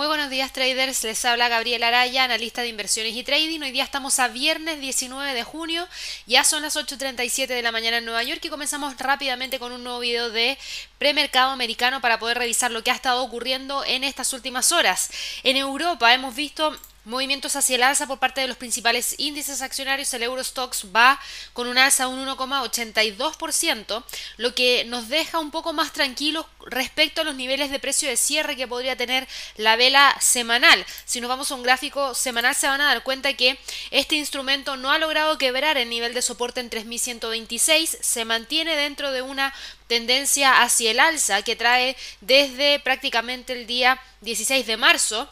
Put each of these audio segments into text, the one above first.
Muy buenos días traders, les habla Gabriel Araya, analista de inversiones y trading. Hoy día estamos a viernes 19 de junio, ya son las 8.37 de la mañana en Nueva York y comenzamos rápidamente con un nuevo video de premercado americano para poder revisar lo que ha estado ocurriendo en estas últimas horas. En Europa hemos visto Movimientos hacia el alza por parte de los principales índices accionarios, el Eurostox va con un alza de un 1,82%, lo que nos deja un poco más tranquilos respecto a los niveles de precio de cierre que podría tener la vela semanal. Si nos vamos a un gráfico semanal se van a dar cuenta que este instrumento no ha logrado quebrar el nivel de soporte en 3126, se mantiene dentro de una tendencia hacia el alza que trae desde prácticamente el día 16 de marzo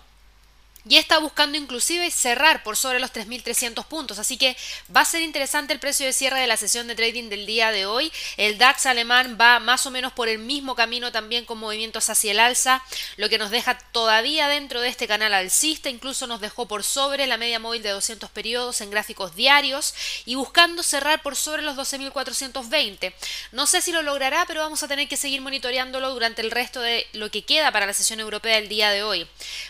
y está buscando inclusive cerrar por sobre los 3.300 puntos. Así que va a ser interesante el precio de cierre de la sesión de trading del día de hoy. El DAX alemán va más o menos por el mismo camino también con movimientos hacia el alza, lo que nos deja todavía dentro de este canal alcista, incluso nos dejó por sobre la media móvil de 200 periodos en gráficos diarios y buscando cerrar por sobre los 12.420. No sé si lo logrará, pero vamos a tener que seguir monitoreándolo durante el resto de lo que queda para la sesión europea del día de hoy.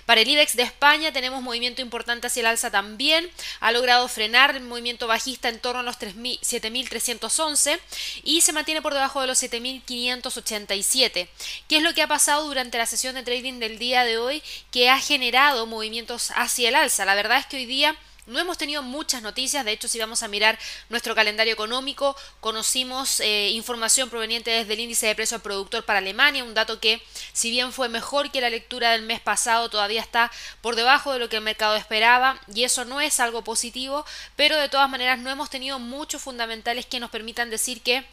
Para el IBEX de España, tenemos movimiento importante hacia el alza también. Ha logrado frenar el movimiento bajista en torno a los 7.311 y se mantiene por debajo de los 7.587. ¿Qué es lo que ha pasado durante la sesión de trading del día de hoy que ha generado movimientos hacia el alza? La verdad es que hoy día no hemos tenido muchas noticias, de hecho si vamos a mirar nuestro calendario económico, conocimos eh, información proveniente desde el índice de precio al productor para Alemania, un dato que si bien fue mejor que la lectura del mes pasado, todavía está por debajo de lo que el mercado esperaba y eso no es algo positivo, pero de todas maneras no hemos tenido muchos fundamentales que nos permitan decir que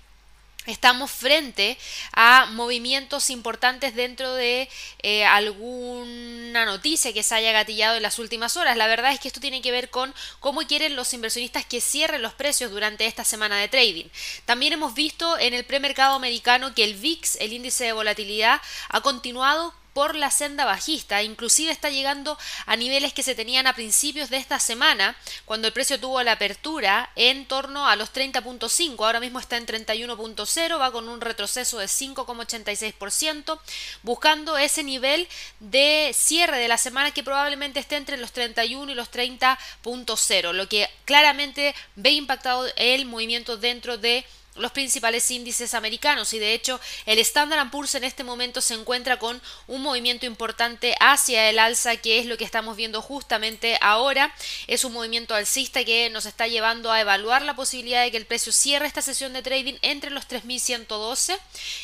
estamos frente a movimientos importantes dentro de eh, alguna noticia que se haya gatillado en las últimas horas. La verdad es que esto tiene que ver con cómo quieren los inversionistas que cierren los precios durante esta semana de trading. También hemos visto en el premercado americano que el VIX, el índice de volatilidad, ha continuado por la senda bajista, inclusive está llegando a niveles que se tenían a principios de esta semana, cuando el precio tuvo la apertura en torno a los 30.5, ahora mismo está en 31.0, va con un retroceso de 5,86%, buscando ese nivel de cierre de la semana que probablemente esté entre los 31 y los 30.0, lo que claramente ve impactado el movimiento dentro de los principales índices americanos. Y de hecho el Standard Poor's en este momento se encuentra con un movimiento importante hacia el alza que es lo que estamos viendo justamente ahora. Es un movimiento alcista que nos está llevando a evaluar la posibilidad de que el precio cierre esta sesión de trading entre los 3112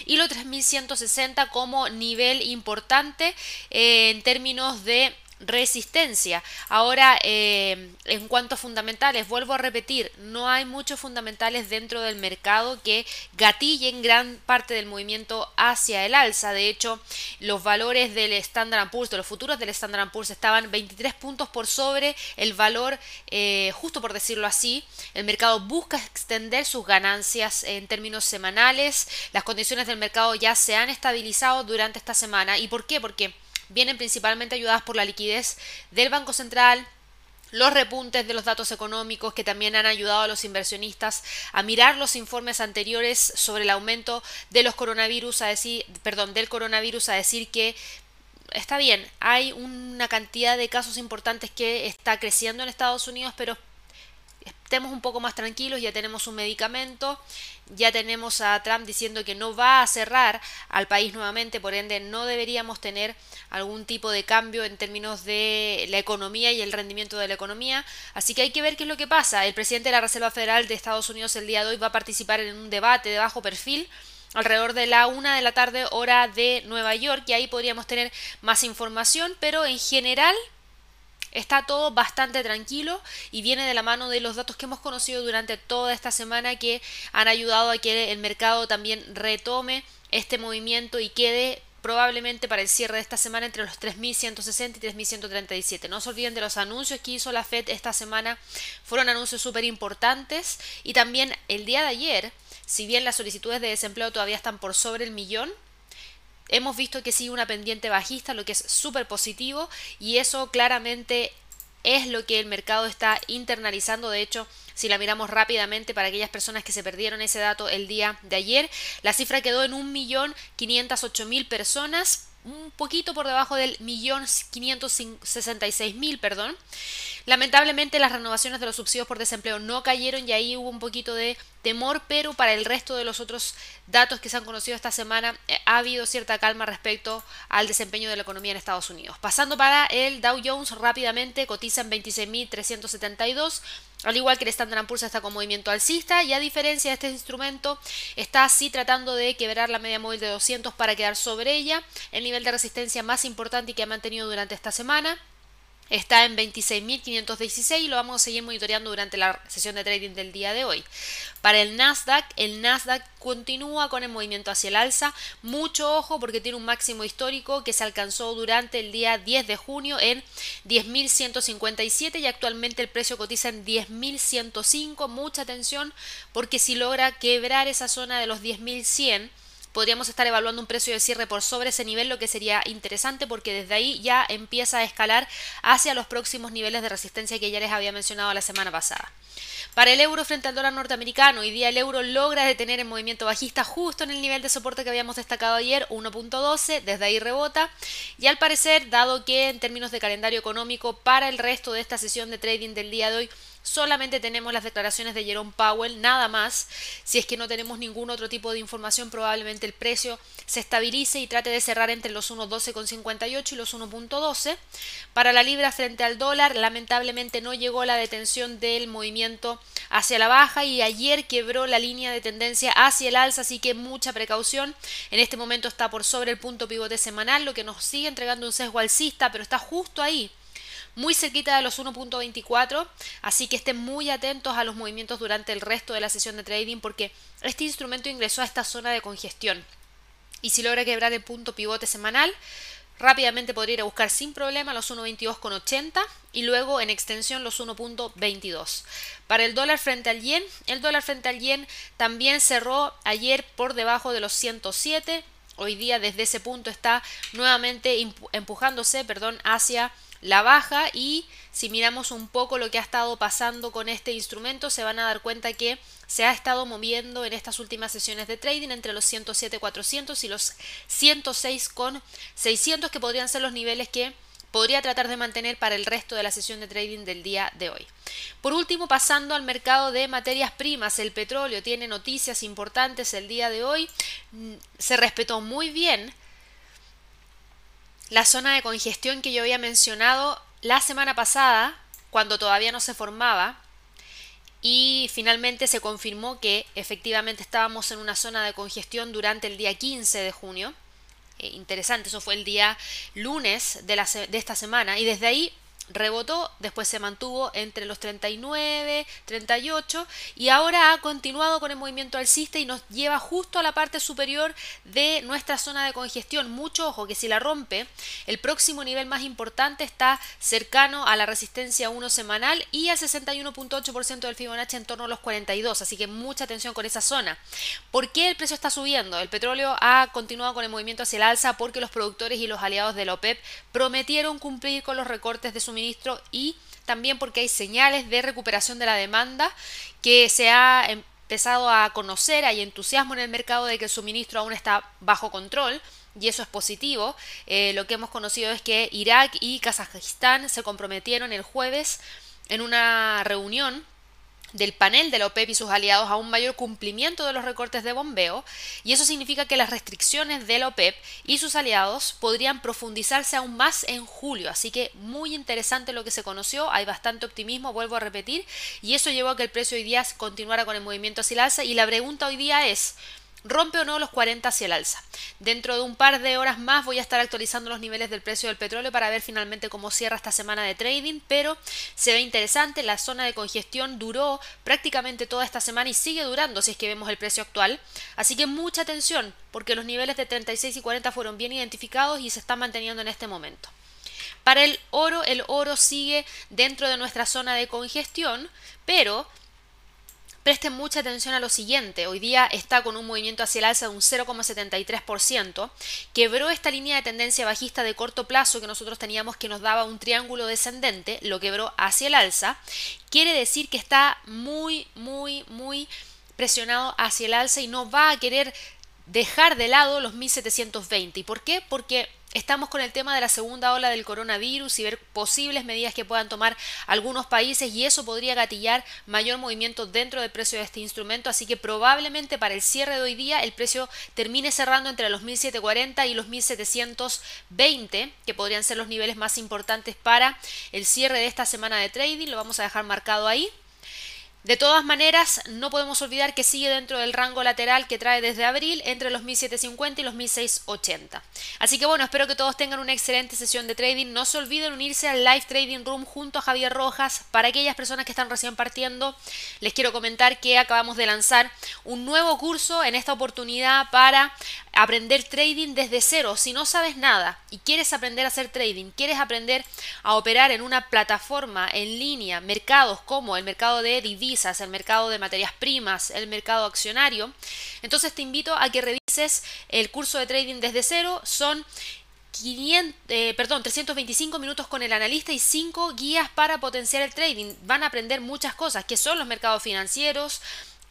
y los 3160 como nivel importante eh, en términos de resistencia. Ahora, eh, en cuanto a fundamentales, vuelvo a repetir, no hay muchos fundamentales dentro del mercado que gatillen gran parte del movimiento hacia el alza. De hecho, los valores del Standard Poor's, de los futuros del Standard Poor's, estaban 23 puntos por sobre el valor, eh, justo por decirlo así. El mercado busca extender sus ganancias en términos semanales. Las condiciones del mercado ya se han estabilizado durante esta semana. ¿Y por qué? Porque vienen principalmente ayudadas por la liquidez del Banco Central, los repuntes de los datos económicos que también han ayudado a los inversionistas a mirar los informes anteriores sobre el aumento de los coronavirus a decir, perdón, del coronavirus a decir que está bien, hay una cantidad de casos importantes que está creciendo en Estados Unidos, pero estemos un poco más tranquilos, ya tenemos un medicamento, ya tenemos a Trump diciendo que no va a cerrar al país nuevamente, por ende no deberíamos tener algún tipo de cambio en términos de la economía y el rendimiento de la economía, así que hay que ver qué es lo que pasa. El presidente de la Reserva Federal de Estados Unidos el día de hoy va a participar en un debate de bajo perfil alrededor de la una de la tarde hora de Nueva York y ahí podríamos tener más información, pero en general Está todo bastante tranquilo y viene de la mano de los datos que hemos conocido durante toda esta semana que han ayudado a que el mercado también retome este movimiento y quede probablemente para el cierre de esta semana entre los 3.160 y 3.137. No se olviden de los anuncios que hizo la Fed esta semana, fueron anuncios súper importantes y también el día de ayer, si bien las solicitudes de desempleo todavía están por sobre el millón, Hemos visto que sigue una pendiente bajista, lo que es súper positivo y eso claramente es lo que el mercado está internalizando. De hecho, si la miramos rápidamente para aquellas personas que se perdieron ese dato el día de ayer, la cifra quedó en 1.508.000 personas un poquito por debajo del millón mil, perdón. Lamentablemente las renovaciones de los subsidios por desempleo no cayeron y ahí hubo un poquito de temor, pero para el resto de los otros datos que se han conocido esta semana eh, ha habido cierta calma respecto al desempeño de la economía en Estados Unidos. Pasando para el Dow Jones rápidamente cotiza en 26.372, al igual que el Standard Poor's está con movimiento alcista y a diferencia de este instrumento está así tratando de quebrar la media móvil de 200 para quedar sobre ella, el nivel de resistencia más importante que ha mantenido durante esta semana está en 26.516 y lo vamos a seguir monitoreando durante la sesión de trading del día de hoy. Para el Nasdaq, el Nasdaq continúa con el movimiento hacia el alza. Mucho ojo porque tiene un máximo histórico que se alcanzó durante el día 10 de junio en 10.157 y actualmente el precio cotiza en 10.105. Mucha atención porque si logra quebrar esa zona de los 10.100 podríamos estar evaluando un precio de cierre por sobre ese nivel, lo que sería interesante porque desde ahí ya empieza a escalar hacia los próximos niveles de resistencia que ya les había mencionado la semana pasada. Para el euro frente al dólar norteamericano, hoy día el euro logra detener el movimiento bajista justo en el nivel de soporte que habíamos destacado ayer, 1.12, desde ahí rebota. Y al parecer, dado que en términos de calendario económico para el resto de esta sesión de trading del día de hoy solamente tenemos las declaraciones de Jerome Powell, nada más. Si es que no tenemos ningún otro tipo de información, probablemente el precio se estabilice y trate de cerrar entre los 1.12,58 y los 1.12. Para la libra frente al dólar, lamentablemente no llegó la detención del movimiento hacia la baja y ayer quebró la línea de tendencia hacia el alza, así que mucha precaución. En este momento está por sobre el punto pivote semanal, lo que nos sigue entregando un sesgo alcista, pero está justo ahí muy cerquita de los 1.24, así que estén muy atentos a los movimientos durante el resto de la sesión de trading porque este instrumento ingresó a esta zona de congestión. Y si logra quebrar el punto pivote semanal, rápidamente podría ir a buscar sin problema los 1.22,80 y luego en extensión los 1.22. Para el dólar frente al yen, el dólar frente al yen también cerró ayer por debajo de los 107. Hoy día desde ese punto está nuevamente empujándose, perdón, hacia la baja y si miramos un poco lo que ha estado pasando con este instrumento se van a dar cuenta que se ha estado moviendo en estas últimas sesiones de trading entre los 107.400 y los 106.600 que podrían ser los niveles que podría tratar de mantener para el resto de la sesión de trading del día de hoy. Por último, pasando al mercado de materias primas, el petróleo tiene noticias importantes el día de hoy. Mm, se respetó muy bien la zona de congestión que yo había mencionado la semana pasada, cuando todavía no se formaba, y finalmente se confirmó que efectivamente estábamos en una zona de congestión durante el día 15 de junio. Eh, interesante, eso fue el día lunes de, la, de esta semana, y desde ahí rebotó, después se mantuvo entre los 39, 38 y ahora ha continuado con el movimiento alcista y nos lleva justo a la parte superior de nuestra zona de congestión. Mucho ojo que si la rompe, el próximo nivel más importante está cercano a la resistencia 1 semanal y al 61.8% del Fibonacci en torno a los 42, así que mucha atención con esa zona. ¿Por qué el precio está subiendo? El petróleo ha continuado con el movimiento hacia el alza porque los productores y los aliados de la OPEP prometieron cumplir con los recortes de suministro y también porque hay señales de recuperación de la demanda que se ha empezado a conocer, hay entusiasmo en el mercado de que el suministro aún está bajo control y eso es positivo. Eh, lo que hemos conocido es que Irak y Kazajistán se comprometieron el jueves en una reunión del panel de la OPEP y sus aliados a un mayor cumplimiento de los recortes de bombeo y eso significa que las restricciones de la OPEP y sus aliados podrían profundizarse aún más en julio, así que muy interesante lo que se conoció, hay bastante optimismo, vuelvo a repetir, y eso llevó a que el precio hoy día continuara con el movimiento hacia el y la pregunta hoy día es rompe o no los 40 hacia el alza. Dentro de un par de horas más voy a estar actualizando los niveles del precio del petróleo para ver finalmente cómo cierra esta semana de trading, pero se ve interesante, la zona de congestión duró prácticamente toda esta semana y sigue durando si es que vemos el precio actual, así que mucha atención porque los niveles de 36 y 40 fueron bien identificados y se están manteniendo en este momento. Para el oro, el oro sigue dentro de nuestra zona de congestión, pero Presten mucha atención a lo siguiente, hoy día está con un movimiento hacia el alza de un 0,73%, quebró esta línea de tendencia bajista de corto plazo que nosotros teníamos que nos daba un triángulo descendente, lo quebró hacia el alza, quiere decir que está muy, muy, muy presionado hacia el alza y no va a querer dejar de lado los 1720. ¿Y por qué? Porque Estamos con el tema de la segunda ola del coronavirus y ver posibles medidas que puedan tomar algunos países y eso podría gatillar mayor movimiento dentro del precio de este instrumento, así que probablemente para el cierre de hoy día el precio termine cerrando entre los 1740 y los 1720, que podrían ser los niveles más importantes para el cierre de esta semana de trading, lo vamos a dejar marcado ahí. De todas maneras, no podemos olvidar que sigue dentro del rango lateral que trae desde abril entre los 1750 y los 1680. Así que bueno, espero que todos tengan una excelente sesión de trading. No se olviden unirse al Live Trading Room junto a Javier Rojas. Para aquellas personas que están recién partiendo, les quiero comentar que acabamos de lanzar un nuevo curso en esta oportunidad para aprender trading desde cero. Si no sabes nada y quieres aprender a hacer trading, quieres aprender a operar en una plataforma en línea, mercados como el mercado de el mercado de materias primas, el mercado accionario. Entonces te invito a que revises el curso de trading desde cero. Son 500, eh, 325 minutos con el analista y 5 guías para potenciar el trading. Van a aprender muchas cosas, qué son los mercados financieros,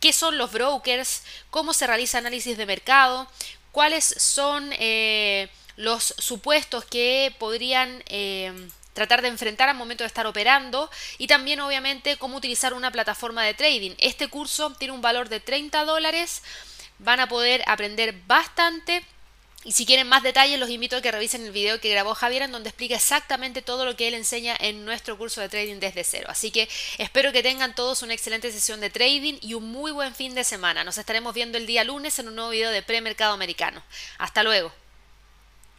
qué son los brokers, cómo se realiza análisis de mercado, cuáles son eh, los supuestos que podrían... Eh, tratar de enfrentar al momento de estar operando y también obviamente cómo utilizar una plataforma de trading. Este curso tiene un valor de 30 dólares, van a poder aprender bastante. Y si quieren más detalles, los invito a que revisen el video que grabó Javier, en donde explica exactamente todo lo que él enseña en nuestro curso de trading desde cero. Así que espero que tengan todos una excelente sesión de trading y un muy buen fin de semana. Nos estaremos viendo el día lunes en un nuevo video de premercado americano. Hasta luego.